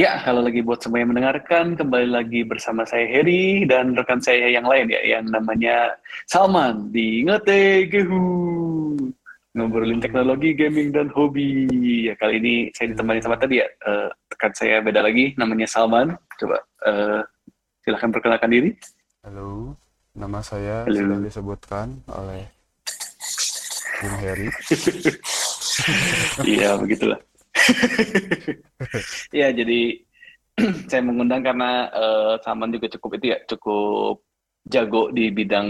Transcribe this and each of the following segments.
Ya, kalau lagi buat semua yang mendengarkan, kembali lagi bersama saya Heri dan rekan saya yang lain ya, yang namanya Salman di Ngete Gehu. Ngobrolin teknologi, gaming, dan hobi. Ya, kali ini saya ditemani sama tadi ya, uh, rekan saya beda lagi, namanya Salman. Coba uh, silahkan perkenalkan diri. Halo, nama saya Halo. sudah disebutkan oleh Bung Heri. Iya, begitulah. ya, jadi saya mengundang karena eh, Salman juga cukup itu ya, cukup jago di bidang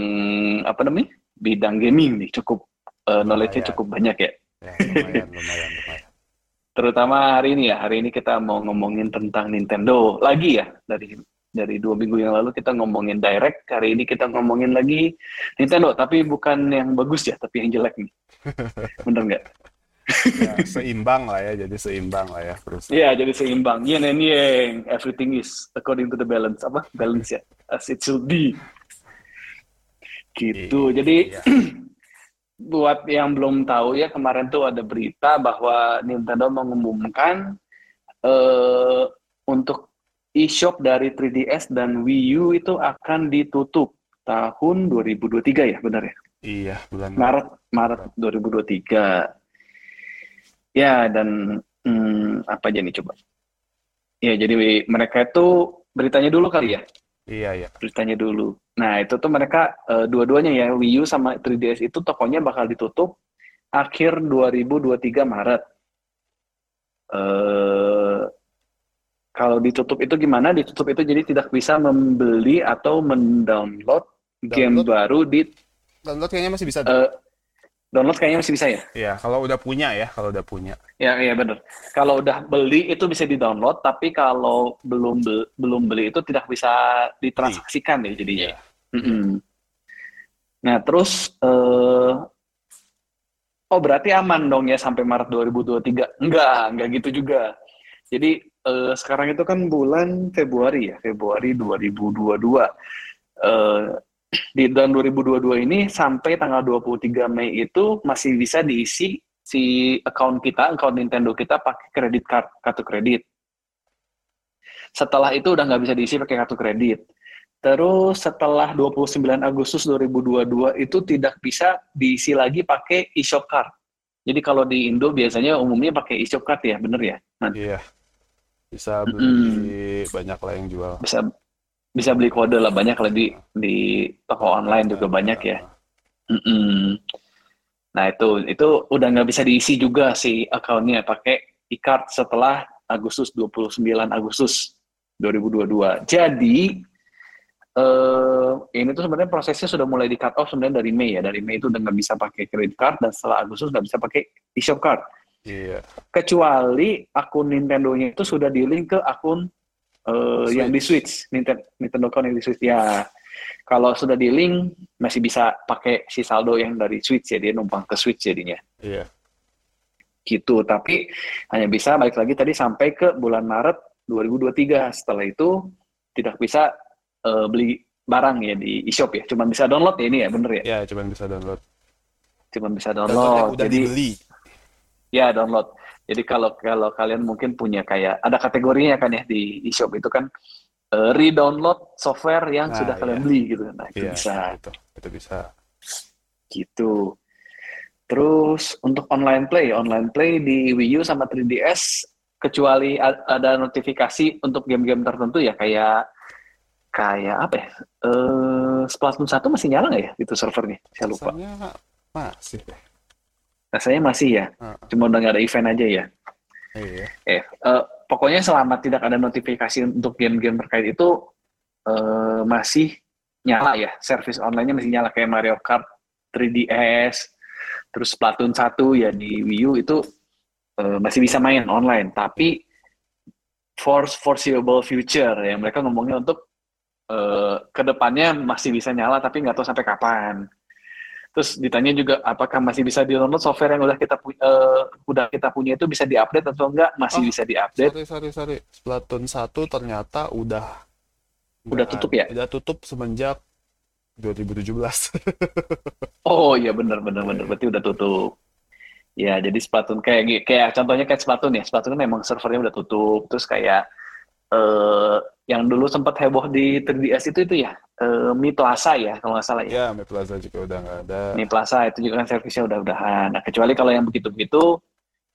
apa namanya? Bidang gaming nih, cukup eh, knowledge-nya cukup banyak ya. Ya, lumayan, lumayan, lumayan. Terutama hari ini ya, hari ini kita mau ngomongin tentang Nintendo lagi ya. Dari dari dua minggu yang lalu kita ngomongin Direct, hari ini kita ngomongin lagi Nintendo, tapi bukan yang bagus ya, tapi yang jelek nih. Bener nggak? Ya, seimbang lah ya, jadi seimbang lah ya terus. Iya, jadi seimbang. Yin and yang. Everything is according to the balance. Apa? Balance ya. As it should be. Gitu. Jadi Iya. buat yang belum tahu ya, kemarin tuh ada berita bahwa Nintendo mengumumkan eh, untuk eShop dari 3DS dan Wii U itu akan ditutup tahun 2023 ya, benar ya? Iya, bulan Maret Maret 2023. Ya dan hmm, apa aja nih coba? Ya jadi mereka itu beritanya dulu kali ya, Iya, iya. beritanya dulu. Nah itu tuh mereka eh, dua-duanya ya Wii U sama 3DS itu tokonya bakal ditutup akhir 2023 Maret. Eh kalau ditutup itu gimana? Ditutup itu jadi tidak bisa membeli atau mendownload game Download. baru di Download kayaknya masih bisa. eh, download kayaknya masih bisa ya. Iya, kalau udah punya ya, kalau udah punya. Ya, iya benar. Kalau udah beli itu bisa di-download, tapi kalau belum be- belum beli itu tidak bisa ditransaksikan ya jadinya. Iya. Mm-mm. Nah, terus eh oh berarti aman dong ya sampai Maret 2023? Enggak, enggak gitu juga. Jadi eh, sekarang itu kan bulan Februari ya, Februari 2022. Eh di tahun 2022 ini sampai tanggal 23 Mei itu masih bisa diisi si account kita, account Nintendo kita pakai kredit card, kartu kredit. Setelah itu udah nggak bisa diisi pakai kartu kredit. Terus setelah 29 Agustus 2022 itu tidak bisa diisi lagi pakai e-shop card. Jadi kalau di Indo biasanya umumnya pakai e-shop card ya, bener ya? Iya. Bisa beli banyak lah yang jual. bisa bisa beli kode lah banyak lah di di toko online juga banyak ya. Mm-mm. Nah itu itu udah nggak bisa diisi juga si akunnya pakai e-card setelah Agustus 29 Agustus 2022. Jadi eh ini tuh sebenarnya prosesnya sudah mulai di cut off sebenarnya dari Mei ya. Dari Mei itu udah nggak bisa pakai credit card dan setelah Agustus nggak bisa pakai e-shop card. Iya. Kecuali akun Nintendo-nya itu sudah di-link ke akun eh, yang di Switch, Nintendo, Nintendo account yang di Switch. Ya, kalau sudah di-link masih bisa pakai si saldo yang dari Switch ya, dia numpang ke Switch jadinya. Iya. Gitu, tapi hanya bisa balik lagi tadi sampai ke bulan Maret 2023. Setelah itu tidak bisa eh, beli barang ya di e-shop ya, cuma bisa download ya ini ya, bener ya? Iya, cuman bisa download. Cuma bisa Downloadnya download. udah Jadi dibeli. Ya, download. Jadi kalau kalau kalian mungkin punya kayak ada kategorinya kan ya di eShop itu kan eh, re-download software yang Nah, sudah kalian iya. beli gitu. Nah, itu Iya, bisa itu. Itu bisa. gitu. Terus untuk online play, online play di Wii U sama 3DS kecuali ada notifikasi untuk game-game tertentu ya kayak kayak apa ya? Eh Splatoon 1 masih nyala nggak ya itu servernya? Saya lupa. Masih deh. Rasanya masih ya. Heeh. Cuma udah nggak ada event aja ya. Iya. Eh, eh, pokoknya selama tidak ada notifikasi untuk game-game terkait itu eh, masih nyala ya, service online-nya masih nyala kayak Mario Kart 3DS, terus Splatoon 1 ya di Wii U itu eh, masih bisa main online, tapi for foreseeable future ya mereka ngomongnya untuk eh, ke depannya masih bisa nyala tapi nggak tahu sampai kapan. Terus ditanya juga apakah masih bisa di-download software yang udah kita pu- eh, udah kita punya itu bisa diupdate atau enggak? Masih Oh, bisa diupdate. Sorry, sorry, sorry. Splatoon 1 ternyata udah Udah tutup ya? Udah tutup semenjak 2017. Oh iya benar benar benar berarti udah tutup. Ya jadi Splatoon kayak kayak contohnya kayak Splatoon ya. Splatoon kan memang servernya udah tutup. Terus kayak eh yang dulu sempat heboh di 3DS itu itu ya eh, Mi Plaza ya kalau nggak salah ya. Ya, Mi Plaza juga udah nggak ada. Mi Plaza itu juga kan servisnya udah udahan. Nah, kecuali kalau yang begitu-begitu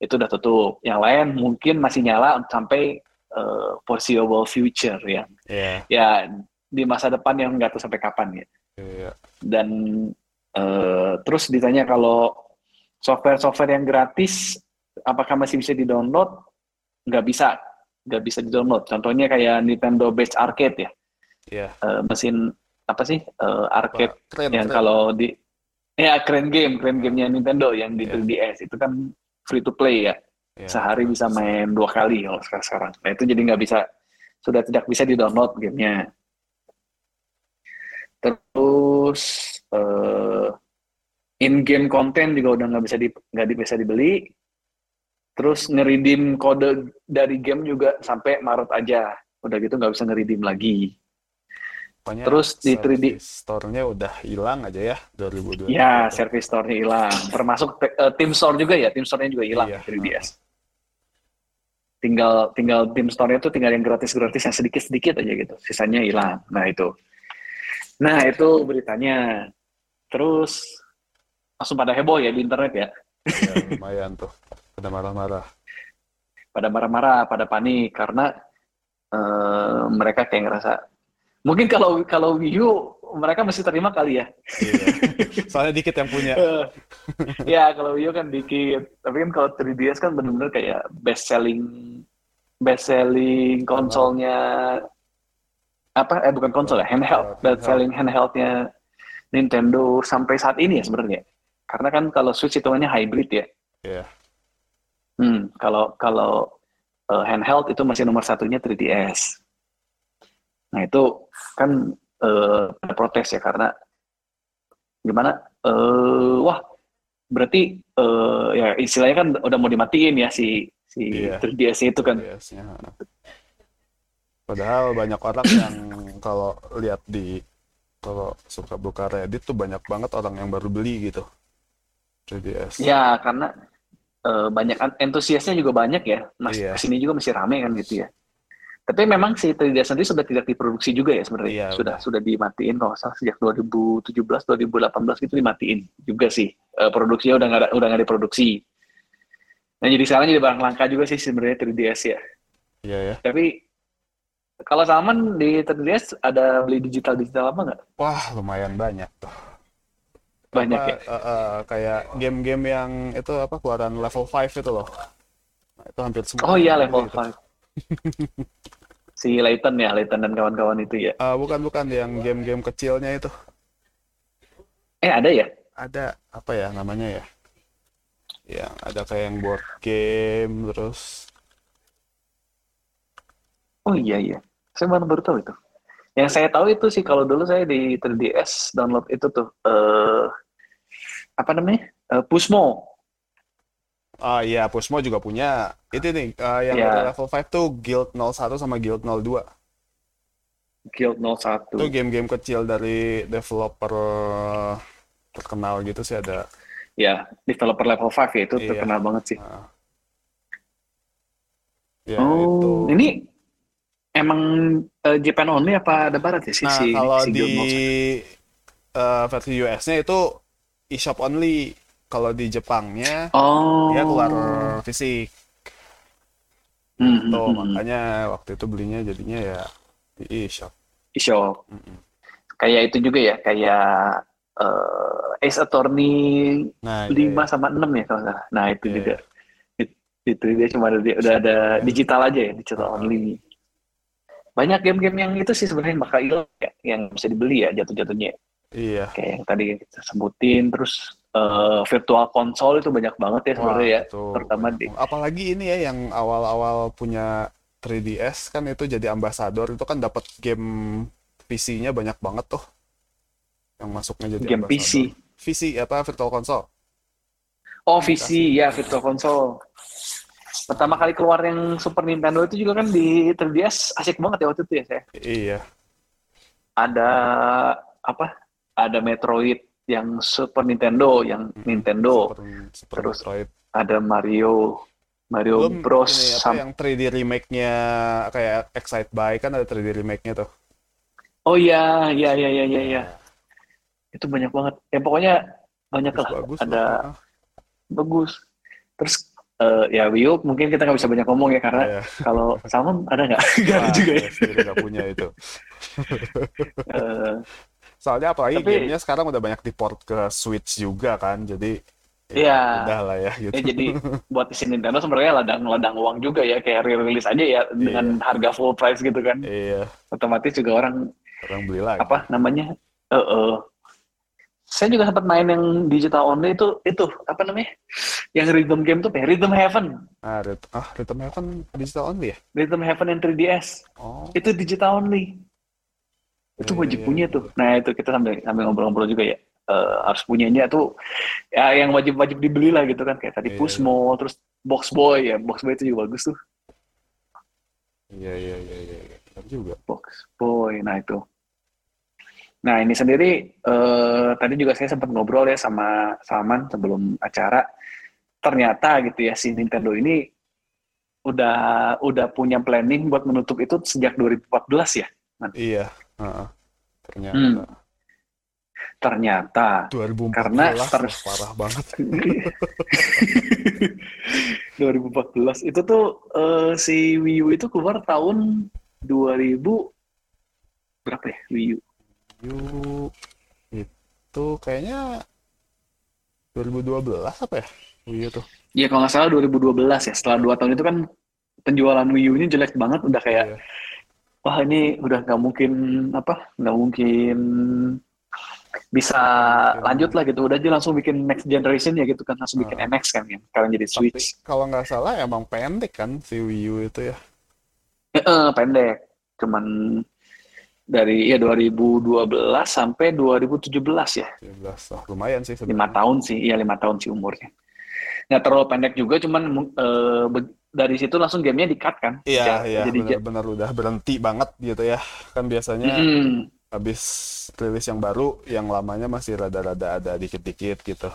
itu udah tutup. Yang lain mungkin masih nyala sampai eh, foreseeable future ya. Iya, Ya di masa depan yang nggak tahu sampai kapan ya. iya. Dan eh, terus ditanya kalau software-software yang gratis apakah masih bisa di-download? Nggak bisa, nggak bisa di-download. Contohnya kayak Nintendo Base Arcade ya, Iya. Eh, mesin apa sih Eh, arcade Wah, keren, yang keren. kalau di ya keren game, keren gamenya Nintendo yang di Iya. 3DS itu kan free to play ya, Iya. sehari bisa main dua kali kalau sekarang sekarang. Nah itu jadi nggak bisa, sudah tidak bisa di-download gamenya. Terus eh, in-game content juga udah nggak bisa di nggak di- bisa dibeli. Terus ngeridim kode dari game juga sampai Maret aja. Udah gitu nggak bisa ngeridim lagi. Pokoknya terus di 3D service store-nya udah hilang aja ya 2020. Ya, service store-nya hilang. Termasuk te- eh, Team Store juga ya, Team Store-nya juga hilang Iya. 3DS. Tinggal tinggal Team Store-nya tuh tinggal yang gratis-gratis yang sedikit-sedikit aja gitu. Sisanya hilang. Nah, itu. Nah, itu beritanya. Terus langsung pada heboh ya di internet ya. Ya, lumayan tuh. Udah marah-marah. Pada marah-marah, pada panik karena eh, mereka kayak ngerasa mungkin kalau kalau Wii U mereka masih terima kali ya. Iya. Soalnya dikit yang punya. Ya kalau Wii U kan dikit tapi kan kalau 3DS kan benar-benar kayak best selling best selling konsolnya apa eh bukan konsol ya handheld best selling handheldnya Nintendo sampai saat ini ya sebenarnya karena kan kalau Switch hitungannya hybrid ya Iya. hmm, kalau kalau eh, handheld itu masih nomor satunya 3DS nah itu kan ada protes ya karena gimana eh wah berarti eh, ya istilahnya kan udah mau dimatiin ya si si Iya. 3DS itu kan DS-nya. Padahal banyak orang yang kalau lihat di kalau suka buka Reddit tuh banyak banget orang yang baru beli gitu. 3DS. ya karena eh, banyak an- entusiasnya juga banyak ya mas Iya. ke sini juga masih rame kan gitu ya tapi memang si 3DS sendiri sudah tidak diproduksi juga ya sebenarnya Iya, sudah udah. sudah dimatiin kalau salah sejak 2017 2018 gitu dimatiin juga sih Eh, produksinya udah nggak udah nggak diproduksi nah jadi sekarang jadi barang langka juga sih sebenarnya 3DS ya Iya ya. Tapi kalau Salman di 3DS ada beli digital-digital apa nggak? Wah, lumayan banyak tuh. Banyak Apa, ya? eh, eh, kayak game-game yang itu apa keluaran level 5 itu loh. Nah, itu hampir semua. Oh iya yang level itu. 5. Si Layton ya, Layton dan kawan-kawan itu ya. Eh, bukan bukan yang game-game kecilnya itu. Eh ada ya? Ada apa ya namanya ya? Yang ada kayak yang board game terus Oh iya iya. Saya baru baru tahu itu. Yang saya tahu itu sih kalau dulu saya di 3DS download itu tuh eh apa namanya? Eh, Pusmo. Ah iya, Pusmo juga punya. Itu nih eh, yang Iya. udah level 5 tuh Guild 01 sama Guild 02. Guild 01. Itu game-game kecil dari developer terkenal gitu sih ada. Ya, developer level 5 ya itu Iya. terkenal banget sih. Nah. Ya oh, itu. ini emang eh, Japan only apa ada barat ya sih Nah, si, kalau si di Guild 01? eh, versi US-nya itu eShop only. Kalau di Jepangnya Oh. dia keluar fisik. Hmm, Tuh, hmm, hmm. makanya waktu itu belinya jadinya ya di eShop. e-shop. Mm-mm. Kayak itu juga ya, kayak eh, Ace Attorney Nah, 5 iya, iya. sama 6 ya kalau salah. Nah, itu Iya, juga. It- Itu dia cuma ada, udah ada Iya. digital aja ya, digital Ah. only. Banyak game-game yang itu sih sebenarnya bakal hilang ya, yang bisa dibeli ya jatuh-jatuhnya. Iya. Kayak yang tadi kita sebutin, terus eh, virtual console itu banyak banget ya sebenarnya ya. itu terutama di-. Apalagi ini ya yang awal-awal punya 3DS kan itu jadi ambasador itu kan dapat game PC-nya banyak banget tuh. Yang masuknya jadi Game ambasador. PC. PC apa virtual console. Oh, VC, ya virtual console. Pertama kali keluar yang Super Nintendo itu juga kan di 3DS asik banget ya waktu itu ya saya. Iya. ada apa? Ada Metroid yang Super Nintendo, yang Nintendo, Super, Super Terus Metroid. ada Mario, Mario Belum Bros ini apa yang 3D remake-nya kayak Excite By kan ada 3D remake-nya tuh. Oh iya, iya, iya, iya, iya, iya. Itu banyak banget. Ya pokoknya banyak lah. Bagus, bagus Ada loh. bagus. Terus eh, ya Wii U mungkin kita nggak bisa banyak ngomong ya karena Iya. kalau Salmon ada nggak? Nggak ada juga ya. sendiri nggak punya itu. Eh, Soalnya apalagi Tapi- gamenya sekarang udah banyak diport ke Switch juga kan, jadi Iya. udah lah ya gitu. ya jadi buat isi Nintendo sebenarnya ladang-ladang uang juga ya kayak rilis aja ya dengan harga full price gitu kan. Iya, Otomatis juga orang orang beli lagi. apa namanya? Eh, eh. Saya juga sempat main yang digital only itu itu apa namanya? Yang rhythm game tuh ya? Rhythm Heaven. Ah, Rit- ah, Rhythm Heaven digital only ya? Rhythm Heaven yang 3DS. Oh, Itu digital only. Itu Iya, wajib iya, punya iya. tuh. Nah, itu kita sambil sambil ngobrol-ngobrol juga ya. Eh, harus punyanya tuh ya yang wajib-wajib dibeli lah gitu kan kayak tadi Iya, Pusmo terus Box Boy ya Box Boy itu juga bagus tuh iya iya iya iya. iya. Juga. Box Boy nah itu nah ini sendiri eh, tadi juga saya sempat ngobrol ya sama Salman sebelum acara ternyata gitu ya si Nintendo ini udah udah punya planning buat menutup itu sejak 2014 ya Iya, Ternyata Hmm. ternyata 2014 Karena ter- parah banget. 2014 itu tuh eh, si Wii U itu keluar tahun 2000 berapa ya Wii U? Yu itu kayaknya 2012 apa ya? Wii U tuh. Iya kalau nggak salah 2012 ya. Setelah dua tahun itu kan penjualan Wii U ini jelek banget, udah kayak Iya. Wah ini udah nggak mungkin apa? Nggak mungkin bisa Mungkin. lanjut lah gitu. Udah aja langsung bikin next generation ya gitu kan, langsung bikin Ah. NX kan ya. Sekarang jadi Switch. kalau nggak salah emang pendek kan si Wii U itu ya. Eh, eh, pendek, cuman dari ya 2012 sampai 2017 ya. 17. Oh, lumayan sih lima tahun sih, iya lima tahun sih umurnya. Nggak terlalu pendek juga, cuman eh, dari situ langsung gamenya di-cut kan. Iya, iya, Jadi benar-benar udah berhenti banget gitu ya. Kan biasanya Mm-mm. habis rilis yang baru, yang lamanya masih rada-rada ada dikit-dikit gitu.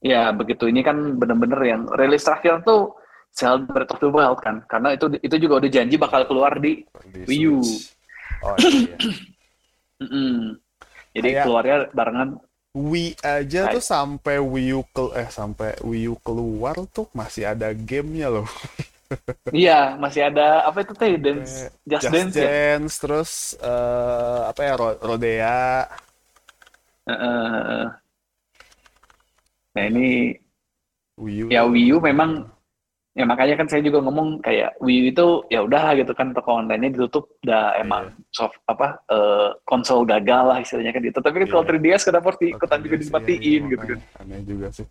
ya begitu. Ini kan bener-bener yang rilis terakhir tuh Zelda Breath of the Wild kan, karena itu itu juga udah janji bakal keluar di. Di Wii U. Switch. Oh iya. Mm-mm. Jadi Kayak- keluarnya barengan. Wii aja Kayak- tuh sampai Wii U ke eh sampai Wii U keluar tuh masih ada gamenya loh. Iya, masih ada apa itu teh dance, Just, Just Dance ya. Dance, terus eh, apa ya Ro- Rodea. Heeh. Nah ini Wii U. ya Wii U memang ya makanya kan saya juga ngomong kayak Wii itu ya udah gitu kan toko online-nya ditutup udah emang soft apa eh, konsol gagal lah istilahnya kan gitu tapi kan kalau Iya. 3DS kenapa harus ikutan juga Iya, iya, dimatiin iya, gitu kan. Aneh juga sih.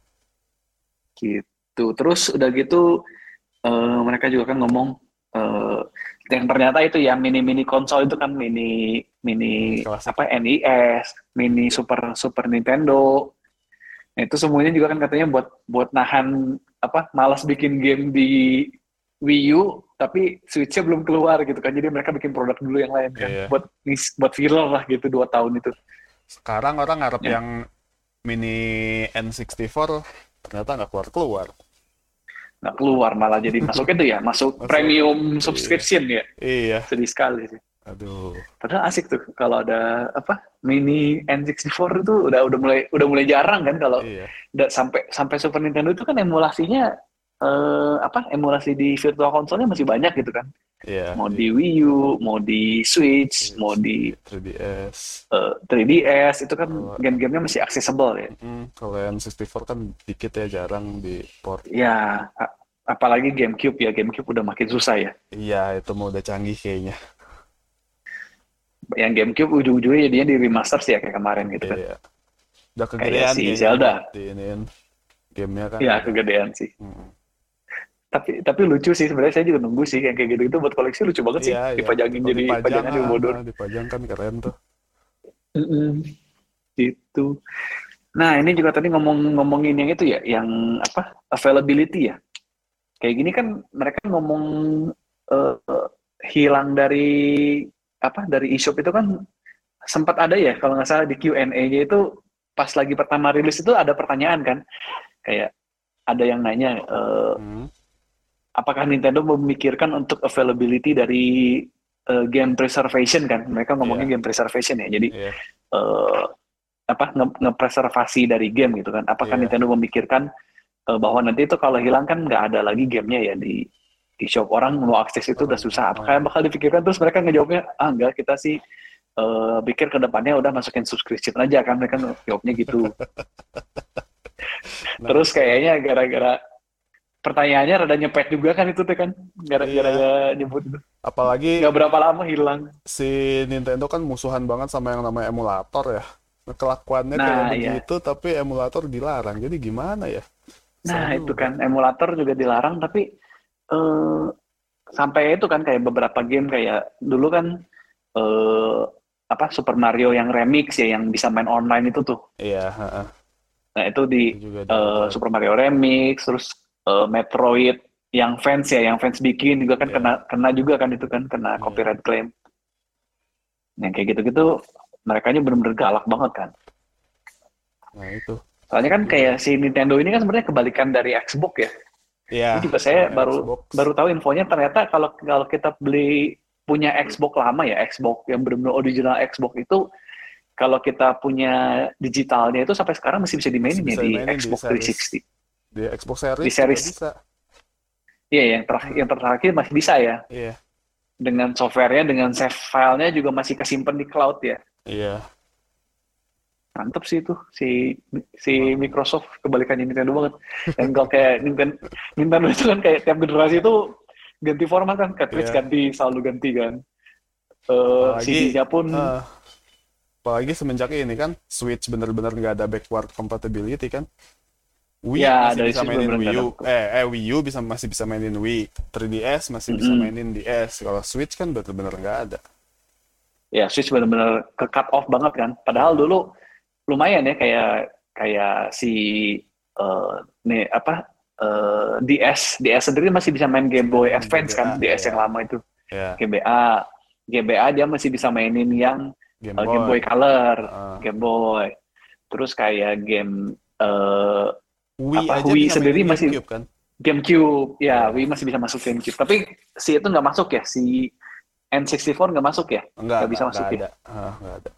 gitu terus udah gitu eh, mereka juga kan ngomong eh, yang ternyata itu ya mini mini konsol itu kan mini mini apa NES mini Super Super Nintendo Nah, itu semuanya juga kan katanya buat buat nahan apa malas bikin game di Wii U tapi Switch-nya belum keluar gitu kan jadi mereka bikin produk dulu yang lain kan Iya. buat buat viral lah gitu dua tahun itu Sekarang orang ngarep Ya. yang mini N64 ternyata nggak keluar-keluar. nggak keluar malah jadi masuk itu ya masuk Masuk. premium Iya. subscription ya Iya. sedih sekali sih Aduh. Padahal asik tuh kalau ada apa mini N64 itu udah udah mulai udah mulai jarang kan kalau Iya. udah sampai sampai Super Nintendo itu kan emulasinya eh, apa emulasi di virtual console-nya masih banyak gitu kan. Iya. Mau di Wii U, mau di Switch, mau di 3DS. eh, 3DS itu kan Kalau- game-gamenya masih accessible ya. Mm, kalau N64 kan dikit ya jarang di port. Ya, a- apalagi GameCube ya, GameCube udah makin susah ya. Iya, itu mau udah canggih kayaknya. Yang GameCube ujung-ujungnya jadinya di remaster sih ya kayak kemarin gitu kan. Iya. Udah Kayak kegedean Zelda. buat diiniin gamenya kan. Ya kegedean sih. Mm. Tapi tapi lucu sih sebenarnya saya juga nunggu sih yang kayak gitu itu buat koleksi lucu banget sih. Iya, iya. Dipajangin jadi dipajang, pajangan di bodor. ah, Dipajang kan keren tuh. Mm-mm. Gitu. Nah, ini juga tadi ngomong-ngomongin yang itu ya, yang apa? Availability ya. Kayak gini kan mereka ngomong eh, hilang dari apa? Dari eShop itu kan sempat ada ya kalau nggak salah di Q&A-nya itu pas lagi pertama rilis itu ada pertanyaan kan. Kayak ada yang nanya eh, Hmm. apakah Nintendo memikirkan untuk availability dari uh, game preservation kan? Mereka ngomongnya Iya. game preservation ya. Jadi Iya. eh, apa nge- ngepreservasi dari game gitu kan? Apakah Iya. Nintendo memikirkan eh, bahwa nanti itu kalau hilang kan nggak ada lagi gamenya ya di di shop orang mau akses itu udah susah. Apakah yang bakal dipikirkan terus mereka ngejawabnya ah enggak kita sih eh, pikir ke depannya udah masukin subscription aja kan mereka jawabnya gitu. Nah, Terus kayaknya gara-gara pertanyaannya rada nyepet juga kan itu tuh kan gara-gara Iya. nyebut itu. apalagi Nggak berapa lama hilang. si Nintendo kan musuhan banget sama yang namanya emulator ya. Kelakuannya kayak Nah, iya. begitu, tapi emulator dilarang. Jadi gimana ya? Nah, itu juga. kan emulator juga dilarang tapi eh sampai itu kan kayak beberapa game kayak dulu kan eh apa Super Mario yang remix ya yang bisa main online itu tuh. Iya, heeh. Nah, itu di juga dilarang. Super Mario Remix terus eh, Metroid yang fans ya yang fans bikin juga kan Iya. kena kena juga kan itu kan kena Iya. copyright claim. Yang kayak gitu-gitu mereka bener-bener galak banget kan. Nah, itu. Soalnya kan Iya. kayak si Nintendo ini kan sebenarnya kebalikan dari Xbox ya. Iya. Ini juga saya baru Xbox. baru tahu infonya ternyata kalau kalau kita beli punya Xbox lama ya Xbox yang benar-benar original Xbox itu kalau kita punya digitalnya itu sampai sekarang masih bisa dimainin Masih ya bisa di dimainin di Xbox series. 360. di Xbox Series Di series. bisa. Iya yang terakhir yang terakhir masih bisa ya Iya. dengan softwarenya dengan save filenya juga masih kesimpan di cloud ya. Iya. Mantep sih itu si si Microsoft kebalikannya Nintendo banget. Dan kalau kayak Nintendo, Nintendo itu kan kayak tiap generasi itu ganti format kan, cartridge Iya. ganti, selalu ganti kan. Eh Apalagi, CD-nya pun Eh, apalagi semenjak ini kan Switch bener-bener nggak ada backward compatibility kan. Wii Ya, masih dari bisa mainin Wii U. Eh, eh Wii U bisa masih bisa mainin Wii. 3DS masih bisa Mm-mm. mainin DS. Kalau Switch kan bener-bener nggak ada. ya Switch benar-benar ke cut off banget kan. Padahal dulu lumayan ya kayak kayak si eh nih apa eh, DS DS sendiri masih bisa main Game Boy Main Advance kan GBA, DS ya. yang lama itu Ya, GBA GBA dia masih bisa mainin yang Game eh, Boy. Game Boy Color Ah. Game Boy terus kayak game eh, Wii apa, Wii sendiri masih- GameCube kan. GameCube ya Ya. Wii masih bisa masuk GameCube tapi si itu nggak masuk ya si N64 nggak masuk ya Nggak bisa masuk enggak ada. Ah, enggak ada.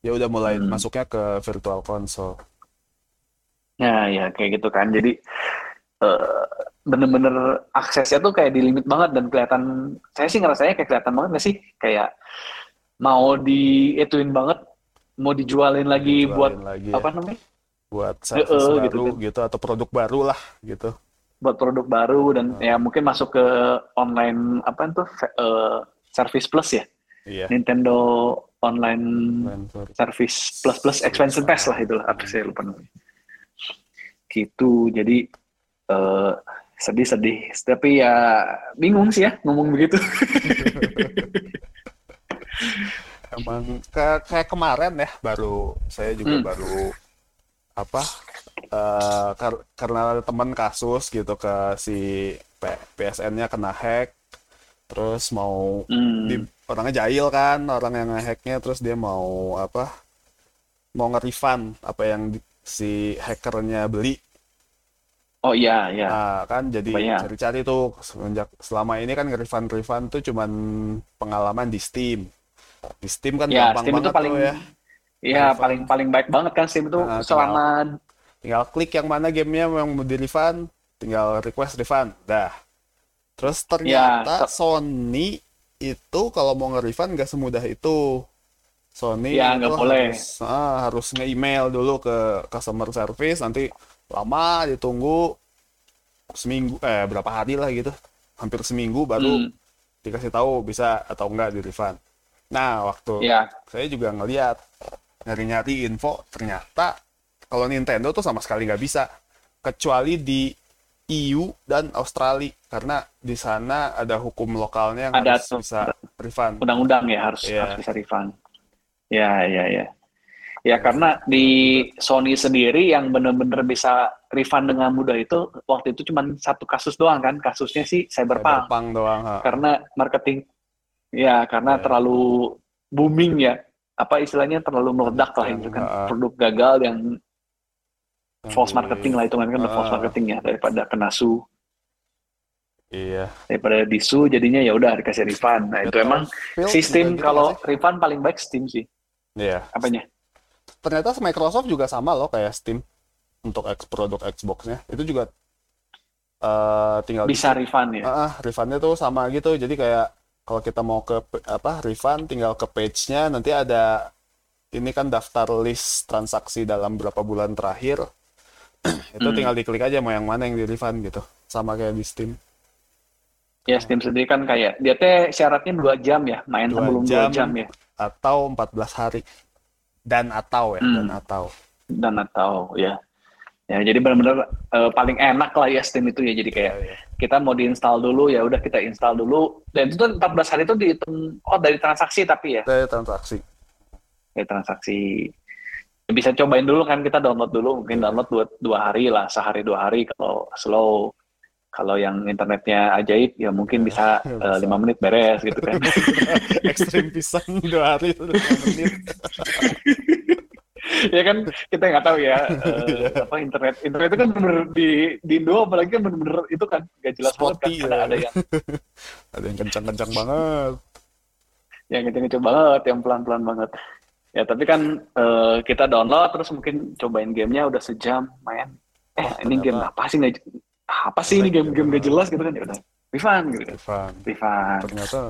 Ya udah mulai Hmm. masuknya ke virtual console. Nah, ya kayak gitu kan. Jadi eh, bener-bener aksesnya tuh kayak di limit banget dan kelihatan. Saya sih ngerasanya kayak kelihatan banget nggak sih? Kayak mau diituin banget, mau dijualin lagi Dijualin buat lagi apa ya, namanya? buat service Heeh, baru gitu gitu, kan. atau produk baru lah gitu. Buat produk baru dan Hmm. ya mungkin masuk ke online apa itu eh, service plus ya, Iya. Nintendo online Main for- service plus plus expansion pass lah itulah apa saya lupa namanya. Gitu. Jadi eh, sedih-sedih. Tapi ya bingung sih ya ngomong begitu. Emang ke- kayak kemarin ya baru saya juga Hmm. baru apa eh, kar- karena teman kasus gitu ke si PSN-nya kena hack terus mau Hmm. di orangnya jahil kan orang yang ngehacknya terus dia mau apa mau nge-refund apa yang di- si hackernya beli Oh iya iya. Nah, kan jadi cari-cari tuh semenjak selama ini kan nge-refund-refund tuh cuman pengalaman di Steam. Di Steam kan Ya, gampang Steam itu banget paling tuh ya. Iya Refund. paling paling baik banget kan Steam itu Nah, selama Tinggal klik yang mana gamenya yang mau di refund, tinggal request refund. Dah. Terus ternyata Ya, Sony itu kalau mau nge-refund nggak semudah itu. Sony Ya, itu nggak boleh. harus ah, harus nge-email dulu ke customer service. Nanti lama ditunggu seminggu eh berapa hari lah gitu. Hampir seminggu baru Hmm, dikasih tahu bisa atau enggak di refund nah waktu ya. saya juga ngeliat nyari-nyari info ternyata kalau Nintendo tuh sama sekali nggak bisa. Kecuali di EU dan Australia karena di sana ada hukum lokalnya yang Ada harus bisa refund undang-undang ya harus Iya. harus bisa refund. Ya ya ya. Ya karena di Sony sendiri yang benar-benar bisa refund dengan mudah itu waktu itu cuma satu kasus doang kan kasusnya sih Cyberpunk. Cyberpunk doang ha. karena marketing ya karena Ya. terlalu booming ya apa istilahnya terlalu meledak lah itu kan produk gagal Yang false di- marketing lah itu kan kan udah false Uh, marketing ya daripada kena su Iya. daripada disu jadinya ya udah dikasih refund. Nah itu emang sistem kalau sih? refund paling baik Steam sih. Iya. Apanya? Ternyata Microsoft juga sama loh kayak Steam untuk X produk Xbox-nya. Itu juga eh, tinggal Bisa refund ya. Ah, ah, refundnya tuh sama gitu. Jadi kayak kalau kita mau ke apa refund, tinggal ke page-nya nanti ada ini kan daftar list transaksi dalam berapa bulan terakhir. itu Hmm. tinggal diklik aja mau yang mana yang di refund gitu. Sama kayak di Steam. Ya Steam sendiri kan kayak dia teh syaratnya dua jam ya, main Dua sebelum dua jam. jam ya. Atau 14 hari. Dan atau ya, Hmm. dan atau. Dan atau ya. Ya jadi benar-benar eh, paling enak lah ya Steam itu ya. Jadi kayak Iya, iya. kita mau diinstal dulu ya udah kita install dulu. Dan itu tuh 14 hari itu dihitung oh dari transaksi tapi ya. Dari transaksi. Dari transaksi. Ya, bisa cobain dulu kan kita download dulu mungkin download dua, dua hari lah sehari dua hari kalau slow kalau yang internetnya ajaib ya mungkin bisa Ya, eh, lima menit beres gitu kan Ekstrim pisan dua hari itu lima menit. ya kan kita nggak tahu ya eh, apa internet internet itu kan bener di di Indo apalagi kan bener-bener itu kan nggak jelas banget kan Spotty, ada ya. ada yang Ada yang kencang-kencang banget. yang kenceng banget yang pelan-pelan banget ya tapi kan eh, kita download terus mungkin cobain gamenya udah sejam main eh Oh, ini game apa sih nggak apa sih ini game-game gak jelas gitu kan ya udah refund gitu kan Refund. refund Ternyata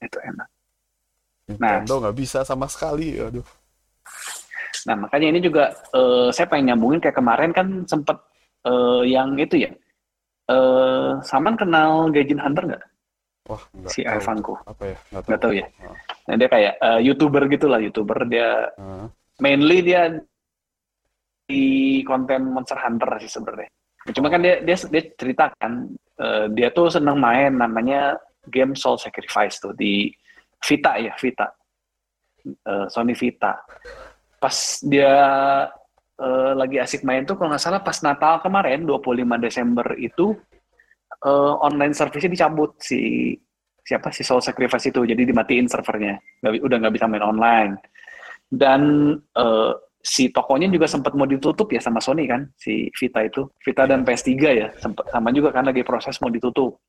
itu enak Nintendo nggak bisa sama sekali. Aduh. Nah, makanya ini juga eh, saya pengen nyambungin kayak kemarin kan sempet eh, yang itu ya. Eh, Saman kenal Gaijin Hunter nggak? Wah, nggak Si tahu. Ivanku. Apa ya? Nggak tahu. Tahu ya? Nah, dia kayak eh, YouTuber gitu lah, YouTuber. Dia Heeh. mainly dia di konten Monster Hunter sih sebenarnya. Cuma kan dia dia dia ceritakan eh, dia tuh seneng main namanya game Soul Sacrifice tuh di Vita ya, Vita. Eh, Sony Vita. Pas dia eh, lagi asik main tuh kalau nggak salah pas Natal kemarin 25 Desember itu eh, online service-nya dicabut si siapa si Soul Sacrifice itu. Jadi dimatiin servernya. Bi- udah nggak bisa main online. Dan eh, si tokonya juga sempat mau ditutup ya sama Sony kan si Vita itu. Vita dan PS3 ya sempat sama juga kan lagi proses mau ditutup.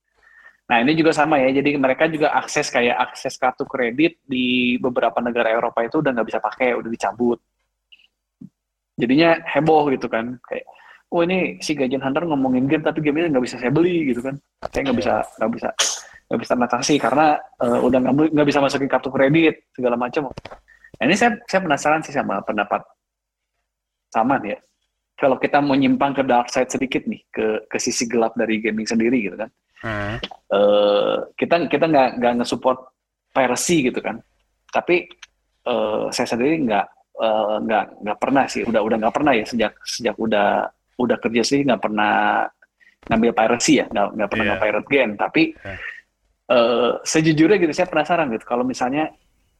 Nah ini juga sama ya. Jadi mereka juga akses kayak akses kartu kredit di beberapa negara Eropa itu udah nggak bisa pakai udah dicabut. Jadinya heboh gitu kan kayak oh ini si Gajian Hunter ngomongin game tapi gamenya nggak bisa saya beli gitu kan. Saya nggak bisa nggak bisa nggak bisa transaksi karena eh, udah nggak bisa masukin kartu kredit segala macam. Nah, ini saya saya penasaran sih sama pendapat Saman ya. Kalau kita mau nyimpang ke dark side sedikit nih ke ke sisi gelap dari gaming sendiri gitu kan. Heeh. eh kita kita nggak nggak nge-support piracy gitu kan. Tapi eh, saya sendiri nggak nggak nggak pernah sih udah udah nggak pernah ya sejak sejak udah udah kerja sih nggak pernah ngambil piracy ya nggak nggak pernah Iya. nge-pirate game tapi Iya. eh, sejujurnya gitu saya penasaran gitu kalau misalnya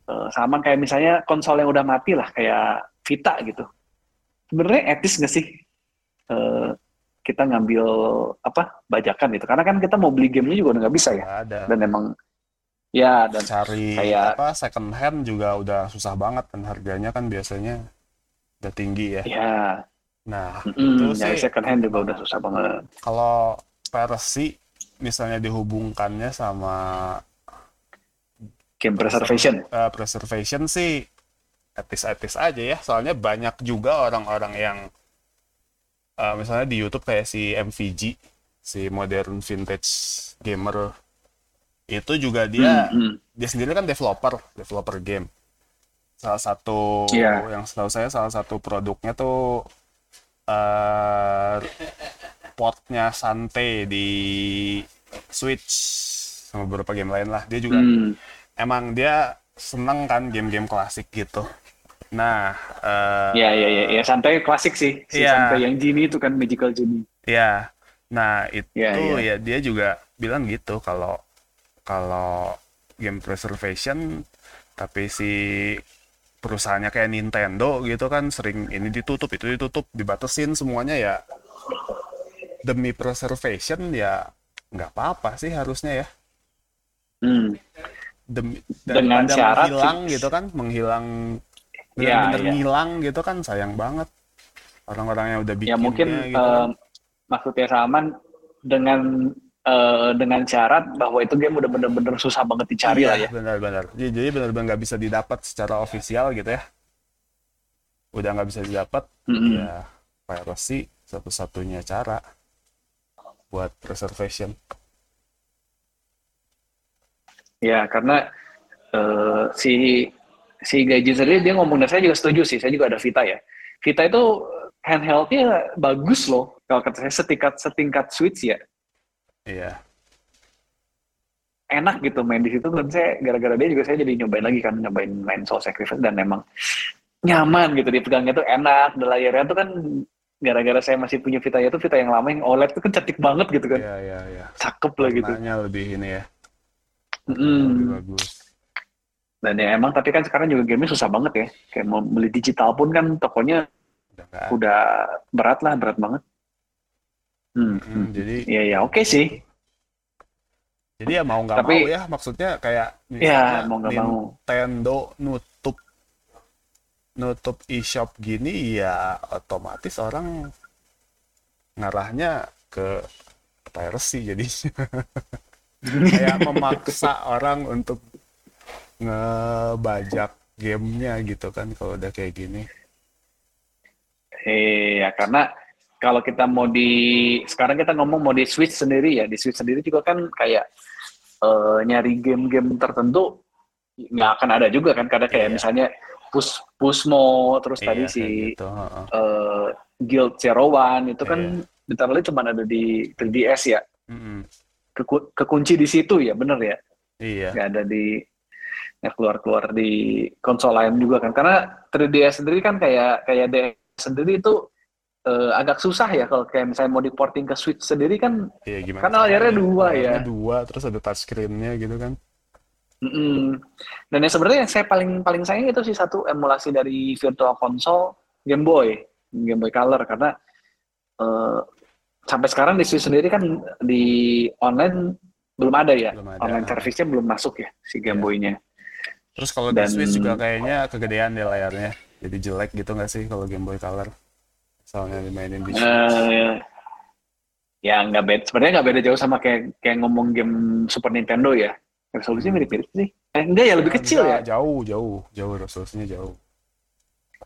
eh, sama kayak misalnya konsol yang udah mati lah kayak Vita gitu sebenarnya etis nggak sih eh, kita ngambil apa bajakan gitu karena kan kita mau beli gamenya juga udah nggak bisa ya ada. dan emang ya dan Cari kayak- apa second hand juga udah susah banget kan harganya kan biasanya udah tinggi ya. ya Nah, mm, Itu sih- second hand juga udah susah banget kalau piracy misalnya dihubungkannya sama game preservation eh, preservation sih etis-etis aja ya. Soalnya banyak juga orang-orang yang eh, misalnya di YouTube kayak si MVG, si modern vintage gamer itu juga dia Mm, mm. dia sendiri kan developer, developer game. Salah satu Iya. yang setahu saya salah satu produknya tuh eh portnya Sante di Switch sama beberapa game lain lah. Dia juga Mm. emang dia seneng kan game-game klasik gitu. Nah, eh ya ya ya ya santai klasik sih si Iya. santai yang Genie itu kan magical Genie ya, nah itu Iya, ya dia juga bilang gitu kalau kalau game preservation tapi si perusahaannya kayak Nintendo gitu kan sering ini ditutup itu ditutup dibatasin semuanya ya. Demi preservation ya nggak apa-apa sih harusnya ya. Hmm. demi Dengan syarat menghilang sih. gitu kan menghilang Iya, benar-benar ngilang gitu kan sayang banget. Orang-orang yang udah bikin ya mungkin gitu eh, maksudnya Salman dengan eh, dengan syarat bahwa itu game udah bener-bener susah banget dicari lah ya. benar-benar jadi benar-benar nggak bisa didapat secara ofisial gitu ya udah nggak bisa didapat Mm-mm. ya piracy satu-satunya cara buat reservation Ya, karena eh, si si Gaijin sendiri dia ngomong dan saya juga setuju sih. Saya juga ada Vita ya. Vita itu handheldnya bagus loh. Kalau kata saya setingkat setingkat Switch ya iya. Enak gitu main di situ dan saya gara-gara dia juga saya jadi nyobain lagi kan nyobain main Soul Sacrifice dan memang nyaman gitu dipegangnya tuh enak dan layarnya tuh kan gara-gara saya masih punya Vita itu Vita yang lama yang OLED tuh kan cantik banget gitu kan. Iya iya iya. Cakep lah gitu. Warnanya lebih ini ya. Mm. lebih bagus. Dan ya emang tapi kan sekarang juga gamenya susah banget ya. Kayak mau beli digital pun kan tokonya udah udah berat lah berat banget hmm. Mm, jadi ya ya oke sih. Jadi ya mau nggak mau ya maksudnya kayak ya mau mau Nintendo nutup nutup e-shop gini ya otomatis orang ngarahnya ke piracy jadi kayak memaksa orang untuk ngebajak gamenya gitu kan kalau udah kayak gini. Iya, karena kalau kita mau di sekarang kita ngomong mau di Switch sendiri ya, di Switch sendiri juga kan kayak eh, nyari game-game tertentu nggak akan ada juga kan, karena kayak Iya. misalnya Pus Pusmo, terus tadi Iya, si gitu eh, Guild Zero One itu kan Iya. literally cuma ada di 3DS ya, Mm-mm. Keku- kekunci di situ ya, bener ya, iya. Nggak ada di nggak keluar-keluar di konsol lain juga kan, karena 3DS sendiri kan kayak kayak DS sendiri itu eh, agak susah ya kalau kayak misalnya mau diporting ke Switch sendiri kan iya gimana Kan layarnya dua ya. Dua terus ada touchscreen-nya gitu kan mm-mm. dan yang sebenarnya yang saya paling paling sayang itu sih satu emulasi dari Virtual Console Game Boy Game Boy Color karena eh, sampai sekarang di Switch sendiri kan di online belum ada ya Belum ada. online service-nya belum masuk ya si Game Iya. Boy-nya terus kalau di Dan- Switch juga kayaknya kegedean deh layarnya jadi jelek gitu nggak sih kalau Game Boy Color soalnya dimainin di Eh, ya nggak beda sebenarnya nggak beda jauh sama kayak kayak ngomong game Super Nintendo ya. Resolusinya mirip-mirip sih. Eh, enggak ya lebih kecil ya? Enggak, jauh jauh jauh resolusinya jauh.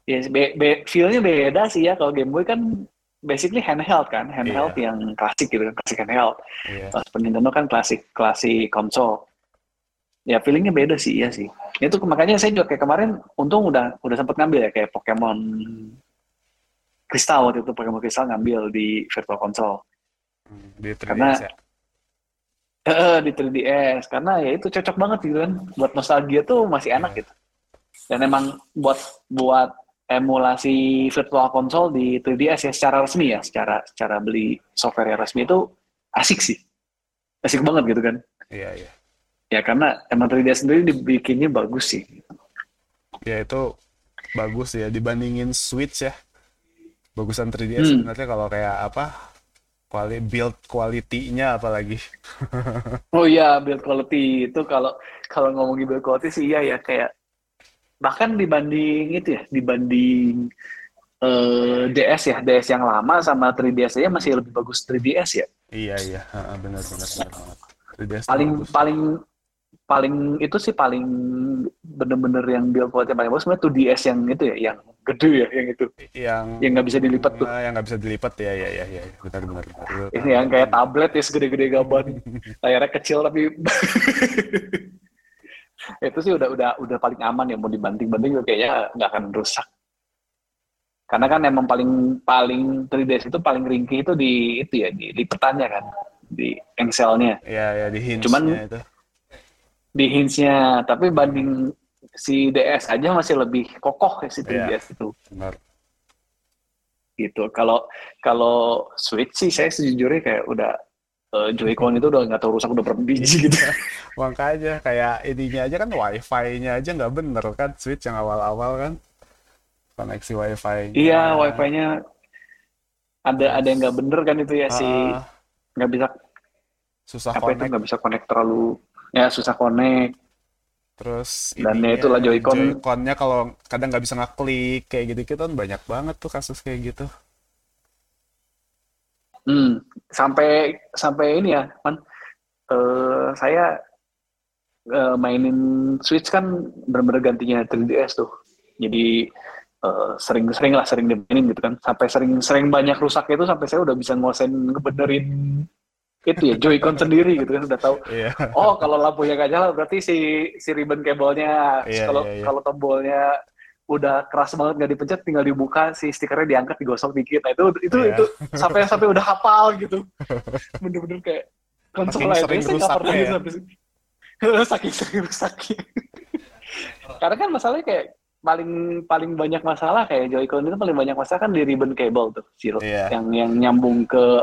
Ya be, be- feel-nya beda sih ya. Kalau Game Boy kan basically handheld kan. Handheld Iya. yang klasik gitu kan klasik handheld. Kalau Super Nintendo kan klasik klasik konsol. Ya feelingnya beda sih iya sih. Itu makanya saya juga kayak kemarin untung udah udah sempat ngambil ya kayak Pokemon Kristal waktu itu Pokemon Kristal ngambil di Virtual Console. Hmm, di 3DS Karena- ya? Eh, di 3DS karena ya itu cocok banget gitu kan. Buat nostalgia tuh masih enak Iya. gitu. Dan emang buat buat emulasi virtual console di 3DS ya secara resmi ya. Secara secara beli software yang resmi itu asik sih. Asik banget gitu kan. Iya iya. Ya karena emang 3DS sendiri dibikinnya bagus sih. Ya itu bagus ya. Dibandingin Switch ya bagusan 3DS Hmm. sebenarnya kalau kayak apa kuali build quality-nya apalagi oh iya build quality itu kalau kalau ngomongin build quality sih iya ya kayak bahkan dibanding itu ya dibanding eh, DS ya DS yang lama sama 3DS aja masih lebih bagus 3DS ya iya iya benar benar benar banget 3DS tuh paling bagus. paling paling itu sih paling bener-bener yang build quality paling bagus sebenarnya 2DS yang itu ya yang gede ya yang itu. Yang yang nggak bisa dilipat tuh. Ah, yang nggak bisa dilipat ya ya ya ya. Benar Benar. ini yang kayak tablet ya segede-gede gaban layarnya kecil tapi itu sih udah udah udah paling aman ya mau dibanting-banting juga kayaknya nggak akan rusak. Karena kan emang paling paling 3DS itu paling ringkih itu di itu ya di lipetannya kan di engselnya. Ya ya di hinge Cuman- itu di hinge-nya. Tapi banding si DS aja masih lebih kokoh ya si Iya. 3DS itu. benar. Gitu. Kalau kalau Switch sih saya sejujurnya kayak udah eh, Joy-Con itu udah nggak tahu rusak udah berapa biji gitu. Makanya kayak ininya aja kan wifi-nya aja nggak bener kan Switch yang awal-awal kan. Koneksi wifi iya wifi-nya ada ada yang nggak bener kan itu ya si Ah, nggak bisa susah apa itu connect. nggak bisa connect terlalu ya susah connect terus Dan ya itulah Joy-Con. Joy-Con-nya kalau kadang nggak bisa ngeklik kayak gitu gitu kan banyak banget tuh kasus kayak gitu Hmm, sampai sampai ini ya, man. Uh, saya uh, mainin Switch kan benar-benar gantinya 3DS tuh. Jadi sering-sering uh, lah sering dimainin gitu kan. Sampai sering-sering banyak rusak itu sampai saya udah bisa ngosen ngebenerin itu ya Joy-Con sendiri gitu kan udah tahu. Yeah. Oh kalau lampunya nggak nyala berarti si si ribbon kabelnya. Yeah, kalau yeah, yeah. kalau tombolnya udah keras banget nggak dipencet tinggal dibuka si stikernya diangkat digosok dikit nah itu itu yeah. itu sampai sampai udah hafal gitu bener-bener kayak konsol aja saya nggak pernah ya. sampai saking sering rusak karena kan masalahnya kayak paling paling banyak masalah kayak Joy-Con itu paling banyak masalah kan di ribbon cable tuh si yeah. yang yang nyambung ke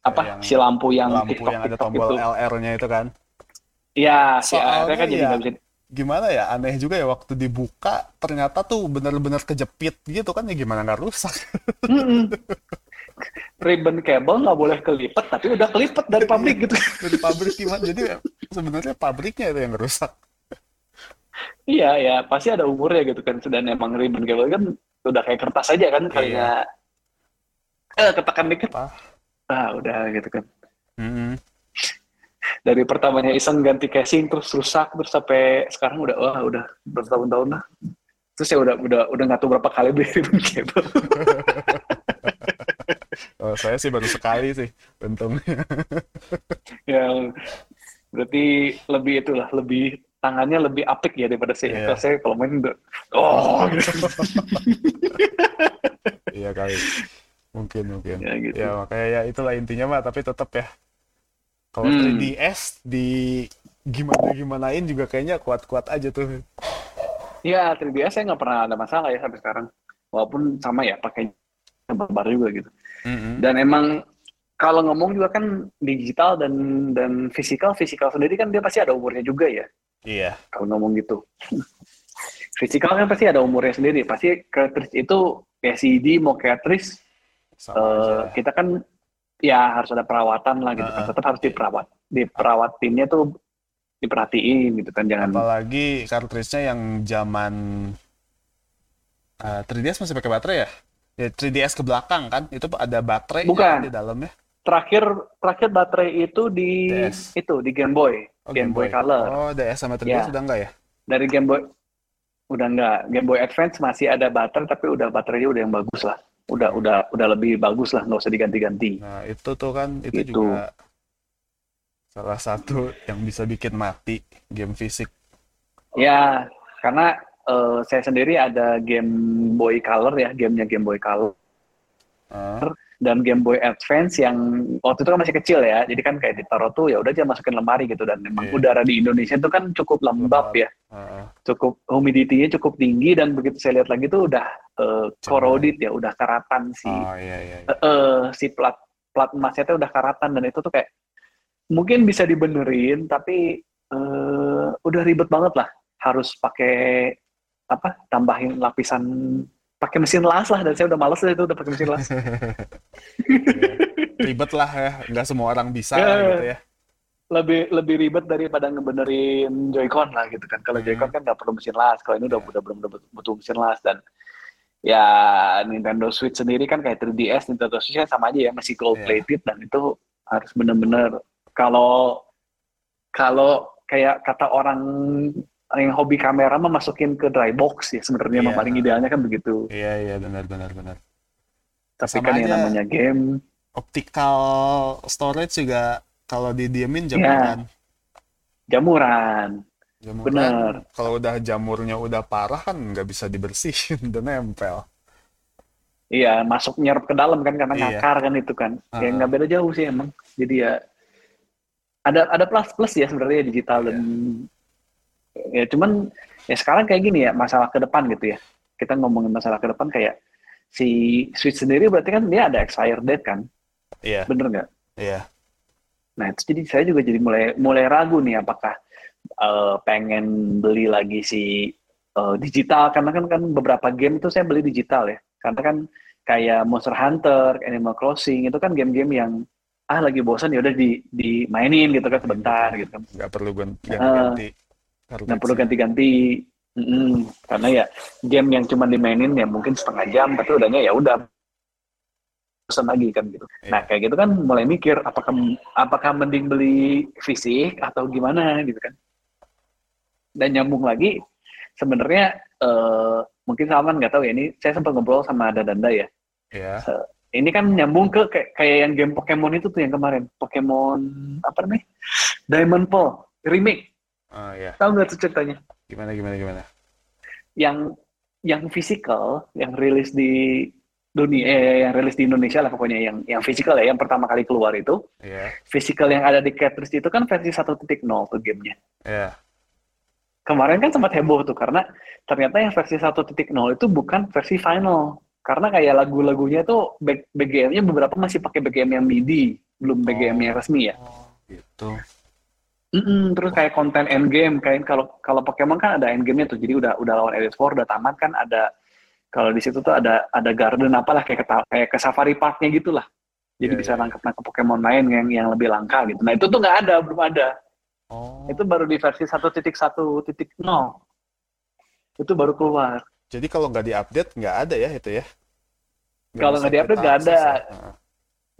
apa? Yang, si lampu yang lampu TikTok, yang ada TikTok tombol itu. LR-nya itu kan? Iya si LR kan jadi ya, bisa gimana ya aneh juga ya waktu dibuka ternyata tuh benar-benar kejepit gitu kan ya gimana nggak rusak? Mm -mm. ribbon cable nggak boleh kelipet tapi udah kelipet dari pabrik gitu. Dari pabrik gimana? Jadi sebenarnya pabriknya itu yang rusak iya ya pasti ada umurnya gitu kan. Dan emang ribbon cable kan udah kayak kertas aja kan kalinya iya. eh ketekan dikit. Ah, ah udah gitu kan. Mm -hmm dari pertamanya iseng ganti casing terus rusak terus sampai sekarang udah wah udah bertahun-tahun lah. Terus ya udah udah udah nggak tahu berapa kali beli ribbon cable. Oh, saya sih baru sekali sih untungnya. Ya berarti lebih itulah lebih tangannya lebih apik ya daripada saya yeah. saya kalau main udah oh gitu. iya kali mungkin mungkin ya, gitu. ya makanya ya itulah intinya mah tapi tetap ya kalau hmm. 3DS di gimana gimanain juga kayaknya kuat-kuat aja tuh. Iya 3DS saya nggak pernah ada masalah ya sampai sekarang. Walaupun sama ya pakai baru juga gitu. Mm-hmm. Dan emang kalau ngomong juga kan digital dan dan fisikal fisikal sendiri kan dia pasti ada umurnya juga ya. Iya. Kalau ngomong gitu. fisikal kan pasti ada umurnya sendiri. Pasti cartridge itu LCD mau cartridge uh, kita kan ya harus ada perawatan lah gitu uh, kan tetap harus diperawat diperawatinnya tuh diperhatiin gitu kan jangan apalagi cartridge-nya yang zaman uh, 3DS masih pakai baterai ya? Ya 3DS ke belakang kan itu ada baterai bukan. di dalamnya? Terakhir terakhir baterai itu di DS. itu di Game Boy. Oh, Game, Game Boy. Boy. Color. Oh DS sama 3DS ya. udah enggak ya? Dari Game Boy udah enggak Game Boy Advance masih ada baterai tapi udah baterainya udah yang bagus lah udah udah udah lebih bagus lah nggak usah diganti-ganti. Nah itu tuh kan itu, itu juga salah satu yang bisa bikin mati game fisik. Ya karena uh, saya sendiri ada Game Boy Color ya gamenya Game Boy Color. Uh dan Game Boy Advance yang waktu itu kan masih kecil ya. Jadi kan kayak ditaruh tuh ya udah aja masukin lemari gitu. Dan memang yeah. udara di Indonesia itu kan cukup lembab, ya. Uh. cukup humidity-nya cukup tinggi dan begitu saya lihat lagi tuh udah uh, corroded ya udah karatan si oh, yeah, yeah, yeah. Uh, uh, si plat plat emasnya tuh udah karatan dan itu tuh kayak mungkin bisa dibenerin tapi uh, udah ribet banget lah. Harus pakai apa tambahin lapisan pakai mesin las lah dan saya udah males itu udah pakai mesin las. Ribet lah ya nggak semua orang bisa ya, gitu ya. Lebih lebih ribet daripada ngebenerin Joy-Con lah gitu kan. Kalau hmm. Joy-Con kan nggak perlu mesin las kalau ini udah udah belum butuh mesin las dan ya Nintendo Switch sendiri kan kayak 3DS Nintendo Switch kan sama aja ya masih gold plated yeah. dan itu harus bener-bener kalau kalau kayak kata orang yang hobi kamera mah masukin ke dry box ya sebenarnya yeah. paling idealnya kan begitu. Iya yeah, iya yeah, benar benar benar. Tapi Sama kan yang namanya game optical storage juga kalau didiemin iya. jamuran. Yeah. Jamuran. Jamuran. Benar. Kalau udah jamurnya udah parah kan nggak bisa dibersihin dan nempel. Iya, masuk nyerap ke dalam kan karena iya. ngakar kan itu kan. Uh -huh. Ya nggak beda jauh sih emang. Jadi ya ada ada plus plus ya sebenarnya digital yeah. dan ya cuman ya sekarang kayak gini ya masalah ke depan gitu ya. Kita ngomongin masalah ke depan kayak si Switch sendiri berarti kan dia ada expired date kan? Iya. Yeah. bener nggak? Iya. Yeah. nah itu jadi saya juga jadi mulai mulai ragu nih apakah uh, pengen beli lagi si uh, digital. Karena kan kan beberapa game itu saya beli digital ya. Karena kan kayak Monster Hunter, Animal Crossing itu kan game-game yang ah lagi bosan ya udah di dimainin gitu kan sebentar gitu kan. Nggak perlu ganti-ganti. uh, nggak perlu ganti-ganti mm karena ya game yang cuma dimainin ya mungkin setengah jam tapi udahnya ya udah bosan lagi kan gitu. Iya. Nah kayak gitu kan mulai mikir apakah apakah mending beli fisik atau gimana gitu kan. Dan nyambung lagi sebenarnya eh, mungkin Salman nggak tahu ya ini saya sempat ngobrol sama Dadanda ya. ya Ini kan nyambung ke kayak, kayak yang game Pokemon itu tuh yang kemarin Pokemon apa namanya Diamond Pearl remake. Oh ya Tahu nggak tuh ceritanya? gimana gimana gimana? Yang yang physical yang rilis di dunia eh, yang rilis di Indonesia lah pokoknya. Yang yang physical ya yang pertama kali keluar itu. Ya physical yang ada di cartridge itu kan versi 1.0 tuh gamenya. Ya kemarin kan sempat heboh tuh karena ternyata yang versi 1.0 itu bukan versi final. Karena kayak lagu-lagunya tuh BGM-nya beberapa masih pakai BGM yang MIDI belum BGM yang resmi ya. oh gitu Mm-mm, terus kayak konten endgame kayak kalau kalau Pokemon kan ada endgame-nya tuh jadi udah udah lawan Elite Four udah tamat kan ada kalau di situ tuh ada ada garden apalah kayak ke kayak ke safari parknya gitulah jadi bisa iya. nangkep nangkep Pokemon lain yang yang lebih langka gitu nah itu tuh nggak ada belum ada oh itu baru di versi 1.1.0 itu baru keluar jadi kalau nggak diupdate nggak ada ya itu ya Kalau nggak diupdate nggak ada. ya? Heeh.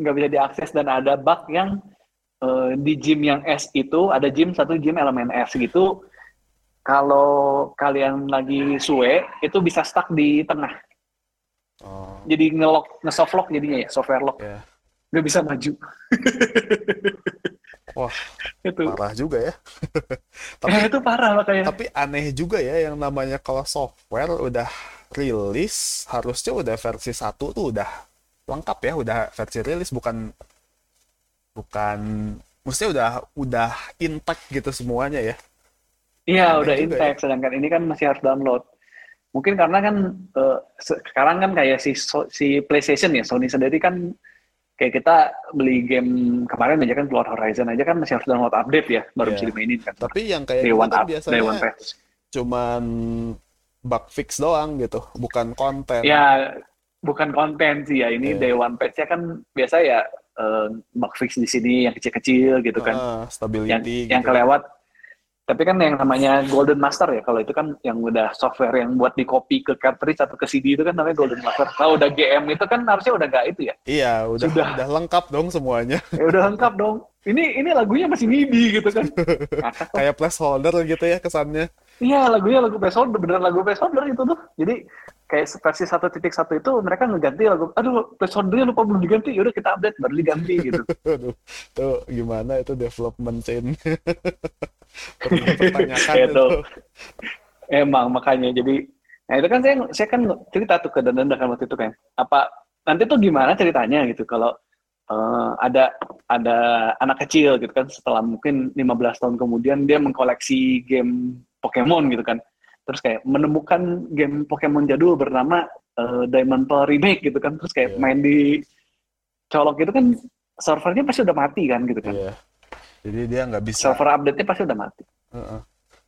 nggak bisa diakses dan ada bug yang eh, di gym yang S itu ada gym satu gym elemen S gitu. Kalau kalian lagi suwe itu bisa stuck di tengah. Oh. Jadi ngelock ngesoft lock jadinya ya software lock. Ya nggak bisa maju. Wah, itu. parah juga ya. Tapi tapi itu parah makanya. Tapi aneh juga ya yang namanya kalau software udah rilis harusnya udah versi satu tuh udah lengkap ya udah versi rilis bukan bukan mestinya udah udah intact gitu semuanya ya? Iya udah juga intact sedangkan ini kan masih harus download. Mungkin karena kan se- sekarang kan kayak si si PlayStation ya Sony sendiri kan kayak kita beli game kemarin aja kan keluar Horizon aja kan masih harus download update ya baru Iya. bisa dimainin kan. Tapi yang kayak day gitu one kan up day biasanya one patch cuman bug fix doang gitu bukan konten. Ya bukan konten sih ya ini Iya. day one patch-nya kan biasa ya eh, bug fix di sini yang kecil-kecil gitu kan Ah, yang stability yang gitu. kelewat tapi kan yang namanya Golden Master ya kalau itu kan yang udah software yang buat di copy ke cartridge atau ke CD itu kan namanya Golden Master nah udah GM itu kan harusnya udah nggak itu ya Iya, udah Sudah. udah lengkap dong semuanya. ya udah lengkap dong ini ini lagunya masih MIDI gitu kan. Kayak placeholder gitu ya kesannya. iya lagunya lagu placeholder beneran lagu placeholder itu tuh jadi kayak versi 1.1 itu mereka ngeganti lagu aduh placeholdernya lupa belum diganti yaudah kita update baru diganti gitu Aduh, tuh gimana itu development chain? Perlu dipertanyakan Itu. itu. Emang makanya jadi nah itu kan saya saya kan cerita tuh ke Danda kan waktu itu kan apa nanti tuh gimana ceritanya gitu kalau eh, ada ada anak kecil gitu kan setelah mungkin 15 tahun kemudian dia mengkoleksi game Pokemon gitu kan terus kayak menemukan game Pokemon jadul bernama eh, Diamond Pearl Remake gitu kan terus kayak Iya. main di colok gitu kan servernya pasti udah mati kan gitu kan Iya. Jadi dia nggak bisa server update-nya pasti udah mati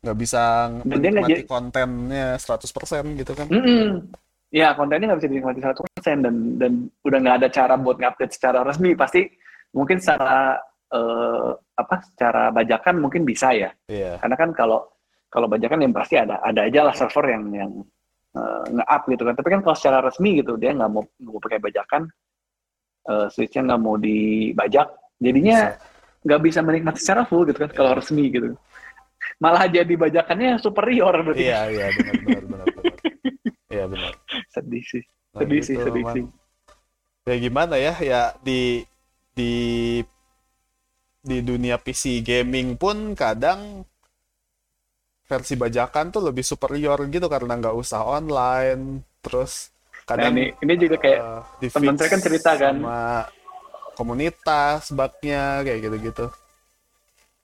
nggak bisa Dan dia nggak menikmati kontennya 100% gitu kan. Mm-mm. Ya kontennya nggak bisa dinikmati 100% dan dan udah nggak ada cara buat ngupdate secara resmi pasti mungkin secara eh, apa secara bajakan mungkin bisa ya Iya. karena kan kalau kalau bajakan yang pasti ada ada aja lah server yang yang eh, nge-up gitu kan tapi kan kalau secara resmi gitu dia nggak mau nggak mau pakai bajakan eh, switchnya nggak mau dibajak jadinya nggak bisa menikmati secara full gitu kan kalau Iya. resmi gitu malah jadi bajakannya superior berarti Iya, iya benar benar benar benar. Iya benar. sedih sih Nah, sedih sih gitu, sedih Man. sih ya gimana ya ya di di di dunia PC gaming pun kadang versi bajakan tuh lebih superior gitu karena nggak usah online terus Nah, kadang ini ini juga kayak eh, di-fix teman saya kan cerita kan. sama komunitas bugnya kayak gitu-gitu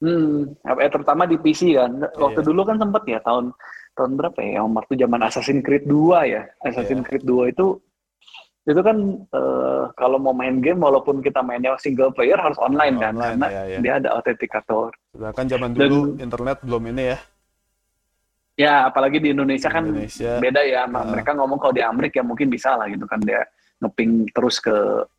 hmm, eh, terutama di PC kan. Waktu Iya. dulu kan sempet ya tahun tahun berapa ya? Yang waktu zaman Assassin's Creed 2 ya. Assassin's Iya. Creed 2 itu itu kan eh, kalau mau main game walaupun kita mainnya single player harus online kan Online, karena iya, iya. dia ada autentikator. sedangkan zaman Dan- dulu internet belum ini ya Ya apalagi di Indonesia kan Indonesia. beda ya. Heeh. Mereka ngomong kalau di Amerika ya mungkin bisa lah gitu kan dia ngeping terus ke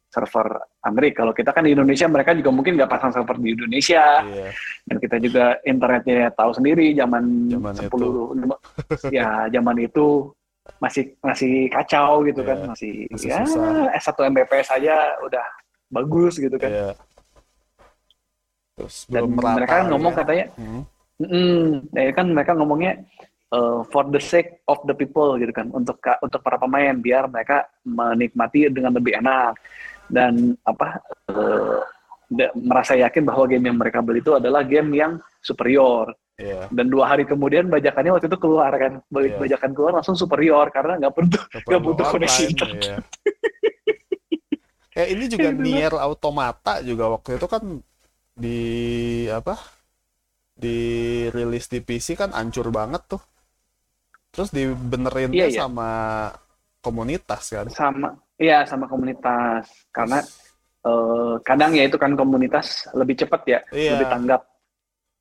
server Amerika. Kalau kita kan di Indonesia mereka juga mungkin nggak pasang server di Indonesia. iya dan kita juga internetnya tahu sendiri zaman Zaman 10 lima- ya zaman itu masih masih kacau gitu kan Iya, masih, masih ya susah. S1 Mbps aja udah bagus gitu kan Iya. Terus dan merata mereka ngomong ya. katanya Hmm. mm ya kan mereka ngomongnya uh, for the sake of the people gitu kan untuk untuk para pemain biar mereka menikmati dengan lebih enak dan apa uh, da- merasa yakin bahwa game yang mereka beli itu adalah game yang superior Iya. dan dua hari kemudian bajakannya waktu itu keluar kan Ba- Iya. bajakan keluar langsung superior karena nggak perlu Nggak butuh koneksi online, internet. iya. Kayak ini juga Gitu lah. Nier Automata juga waktu itu kan di apa? Di rilis di PC kan hancur banget tuh. Terus dibenerin Iya, iya. sama komunitas kan. sama iya sama komunitas karena eh, kadang ya itu kan komunitas lebih cepat ya Iya. lebih tanggap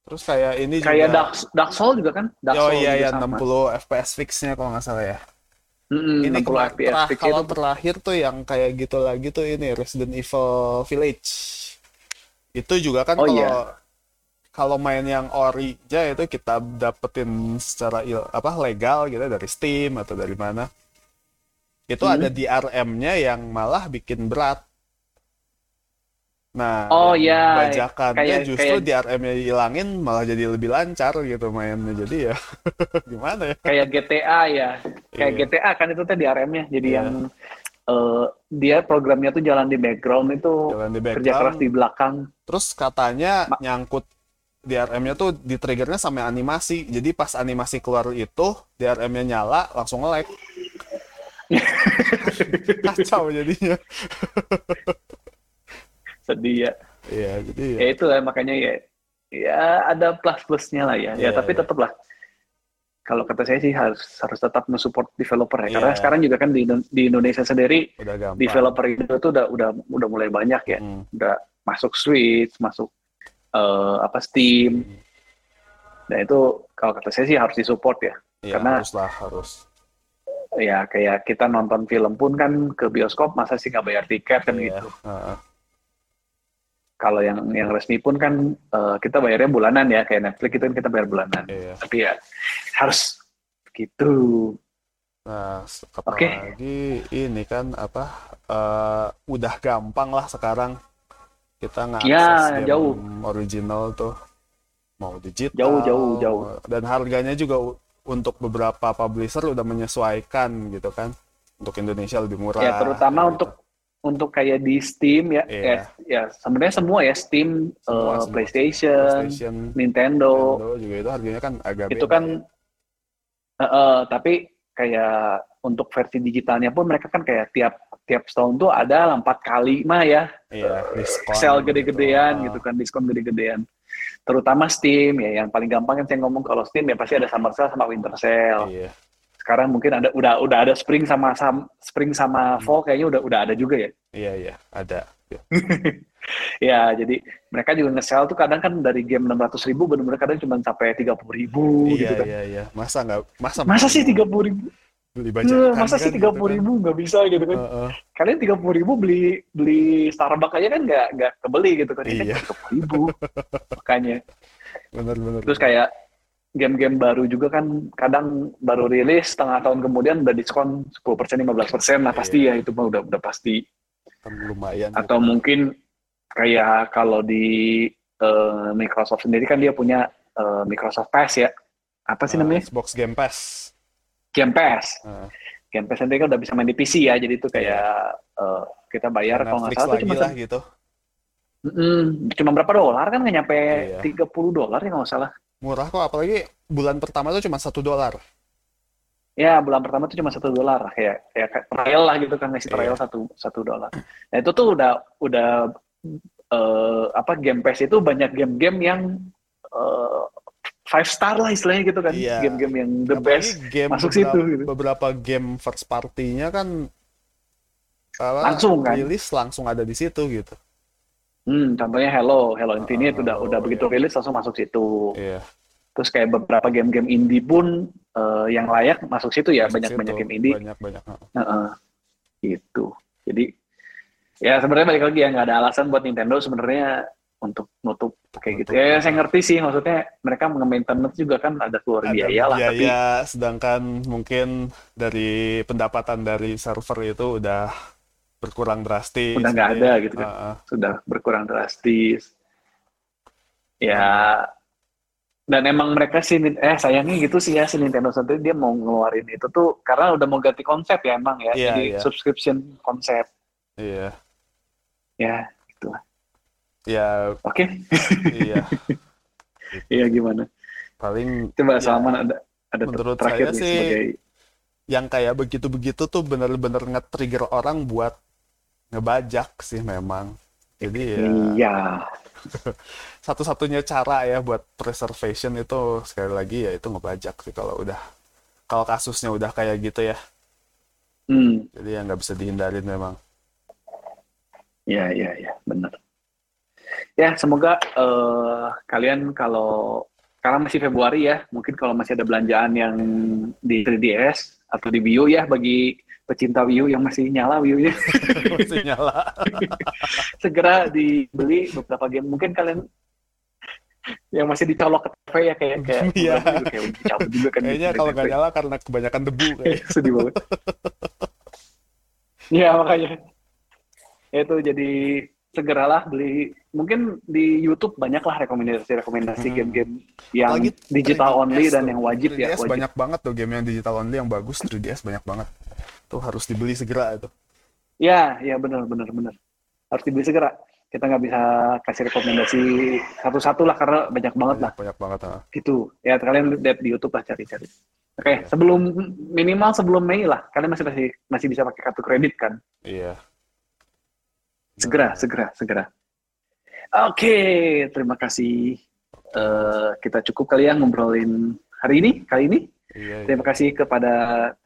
Terus kayak ini kayak juga Dark, Dark Soul juga kan Dark Oh Soul iya ya sama. 60 FPS fixnya kalau nggak salah ya. Mm-mm, ini 60 kema- FPS terah- fix kalau itu terakhir tuh yang kayak gitu lagi tuh ini Resident Evil Village. Itu juga kan Oh, kalau iya. Kalau main yang ori aja itu kita dapetin secara il- apa legal gitu dari Steam atau dari mana. Itu Hmm. ada DRM-nya yang malah bikin berat. Nah, Oh, iya. bajakannya Kayak- justru kayak- DRM-nya dihilangin malah jadi lebih lancar gitu mainnya. Jadi ya gimana ya? kayak GTA ya kayak Iya. GTA kan itu teh di RM-nya jadi Iya. yang eh, dia programnya tuh jalan di background itu Jalan di kerja keras background. di belakang Terus katanya Ma- nyangkut DRM-nya tuh di triggernya sampai animasi. Jadi pas animasi keluar itu, DRM-nya nyala, langsung nge-lag. Kacau jadinya. sedih ya Iya, jadi ya. ya itu lah makanya ya ya ada plus plusnya lah ya ya Iya, tapi iya. tetap lah kalau kata saya sih harus harus tetap mensupport developer ya karena Iya. sekarang juga kan di, di Indonesia sendiri udah gampang. developer itu tuh udah udah udah mulai banyak ya Hmm. udah masuk Switch masuk eh, apa Steam. Nah itu kalau kata saya sih harus disupport ya. Iya, karena- haruslah, harus. ya kayak kita nonton film pun kan ke bioskop masa sih nggak bayar tiket kan Iya, gitu? heeh. kalau yang yang resmi pun kan eh, kita bayarnya bulanan ya kayak Netflix itu kan kita bayar bulanan. Iya. tapi ya harus gitu. Nah, apalagi ini kan apa eh, udah gampang lah sekarang kita ngakses Ya, jauh. original tuh mau digital Jauh, jauh, jauh. dan harganya juga untuk beberapa publisher udah menyesuaikan gitu kan untuk Indonesia lebih murah ya terutama gitu. untuk untuk kayak di Steam ya Iya. ya, ya sebenarnya semua ya Steam Semua, eh, semua. PlayStation, PlayStation Nintendo, Nintendo juga itu harganya kan agak itu beda kan ya. eh, eh, tapi kayak untuk versi digitalnya pun mereka kan kayak tiap tiap setahun tuh ada empat kali mah ya. Iya diskon sale gede-gedean Ah, gitu kan diskon gede-gedean. Terutama Steam ya yang paling gampang kan saya ngomong kalau Steam ya pasti ada summer sale sama winter sale. Iya. Sekarang mungkin ada udah udah ada spring sama sam, spring sama fall kayaknya udah udah ada juga ya. Iya iya ada. Iya. ya jadi mereka juga nge-sell tuh kadang kan dari game 600 ribu benar-benar kadang cuma sampai 30 ribu iya gitu kan. iya iya. Masa nggak masa masa sih mau 30 ribu beli bajakan masa sih kan, tiga gitu puluh kan. ribu nggak bisa gitu kan Heeh. kalian tiga puluh ribu beli beli Starbucks aja kan nggak nggak kebeli gitu kan Iya. tiga puluh ribu makanya bener bener terus kayak game-game baru juga kan kadang baru rilis setengah tahun kemudian udah diskon 10% 15% lah pasti Iya. ya itu mah udah udah pasti kan lumayan atau gitu. mungkin kayak kalau di eh, Microsoft sendiri kan dia punya eh, Microsoft Pass ya apa sih Eh, namanya Xbox Game Pass Game Pass Heeh. Game Pass sendiri kan udah bisa main di PC ya jadi itu kayak eh, kita bayar kalau nggak salah lagi cuma lah gitu Mm, cuma berapa dolar kan nggak nyampe Iya. 30 dolar ya kalau nggak salah murah kok apalagi bulan pertama tuh cuma satu dolar ya bulan pertama tuh cuma satu dolar kayak kayak kayak trial lah gitu kan ngasih trial Iya. satu satu dolar nah itu tuh udah udah eh, apa game pass itu banyak game-game yang eh, five star lah istilahnya gitu kan Iya. game-game yang the Apalagi best game masuk beberapa, situ gitu. beberapa game first party-nya kan Langsung kan? rilis langsung ada di situ gitu hmm, contohnya Hello Hello Infinite Ah, udah Hello, udah begitu iya. rilis langsung masuk situ iya terus kayak beberapa game-game indie pun eh, yang layak masuk situ ya masuk banyak-banyak situ. game indie banyak banyak heeh. Heeh. gitu. Jadi ya sebenarnya balik lagi ya nggak ada alasan buat Nintendo sebenarnya untuk nutup kayak gitu. Ya saya ngerti sih maksudnya mereka nge-maintenance juga kan ada keluar ada biaya lah tapi biaya, sedangkan mungkin dari pendapatan dari server itu udah berkurang drastis. Udah nggak ada gitu kan. uh, uh, sudah berkurang drastis. Ya dan emang mereka sih eh sayangnya gitu sih ya si Nintendo sendiri dia mau ngeluarin itu tuh karena udah mau ganti konsep ya emang ya. Iya, Jadi iya. subscription konsep. iya, Ya, gitu lah. Ya, Oke. iya. Iya gimana? Paling Coba Ya, Salman ada ada menurut terakhir saya nih sih, sebagai yang kayak begitu-begitu tuh bener-bener nge-trigger orang buat ngebajak sih memang. Jadi ya iya. satu-satunya cara ya buat preservation itu sekali lagi ya itu ngebajak sih kalau udah kalau kasusnya udah kayak gitu ya. Hmm. Jadi ya nggak bisa dihindarin memang. Ya, ya, ya, benar. Ya, semoga eh, kalian kalau karena masih Februari ya, mungkin kalau masih ada belanjaan yang di 3DS atau di Wii U ya bagi pecinta Wii U yang masih nyala Wii U-nya, Masih nyala. segera dibeli beberapa game. Mungkin kalian yang masih dicolok ke TV ya kayak kayak Iya. juga kayak juga kan. Kayaknya kalau nggak nyala karena kebanyakan debu kayak. sedih banget. Iya makanya itu jadi segeralah beli mungkin di YouTube banyaklah rekomendasi-rekomendasi Hmm. game-game yang Apalagi digital 3DS only dan tuh. yang wajib ya 3DS wajib. banyak banget tuh game yang digital only yang bagus 3DS banyak banget. Tuh harus dibeli segera itu. Ya, ya benar benar benar. Harus dibeli segera. Kita nggak bisa kasih rekomendasi satu-satu lah karena banyak banget lah Banyak, banyak banget. ah. gitu. Ya kalian lihat di YouTube lah cari-cari. Oke, sebelum minimal sebelum Mei lah, kalian masih masih masih bisa pakai kartu kredit kan? Iya. Segera, segera, segera. Oke, terima kasih. Eh, kita cukup kali ya ngobrolin hari ini, kali ini. Iya, iya. Terima kasih kepada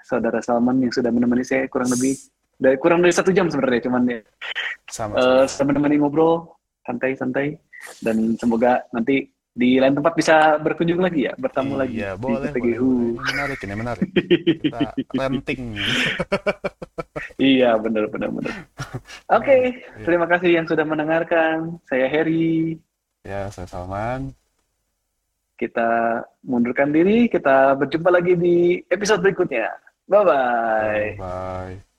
saudara Salman yang sudah menemani saya kurang lebih dari kurang dari satu jam sebenarnya, cuman ya Sama. eh, sudah menemani ngobrol santai-santai dan semoga nanti di lain tempat bisa berkunjung lagi ya, bertamu lagi Iya, di boleh, boleh, boleh. Menarik, ini menarik. Kita renting. iya benar benar benar. Oke, okay, iya. terima kasih yang sudah mendengarkan. Saya Heri. Ya, saya Salman. Kita mundurkan diri, kita berjumpa lagi di episode berikutnya. Bye bye. Bye. -bye.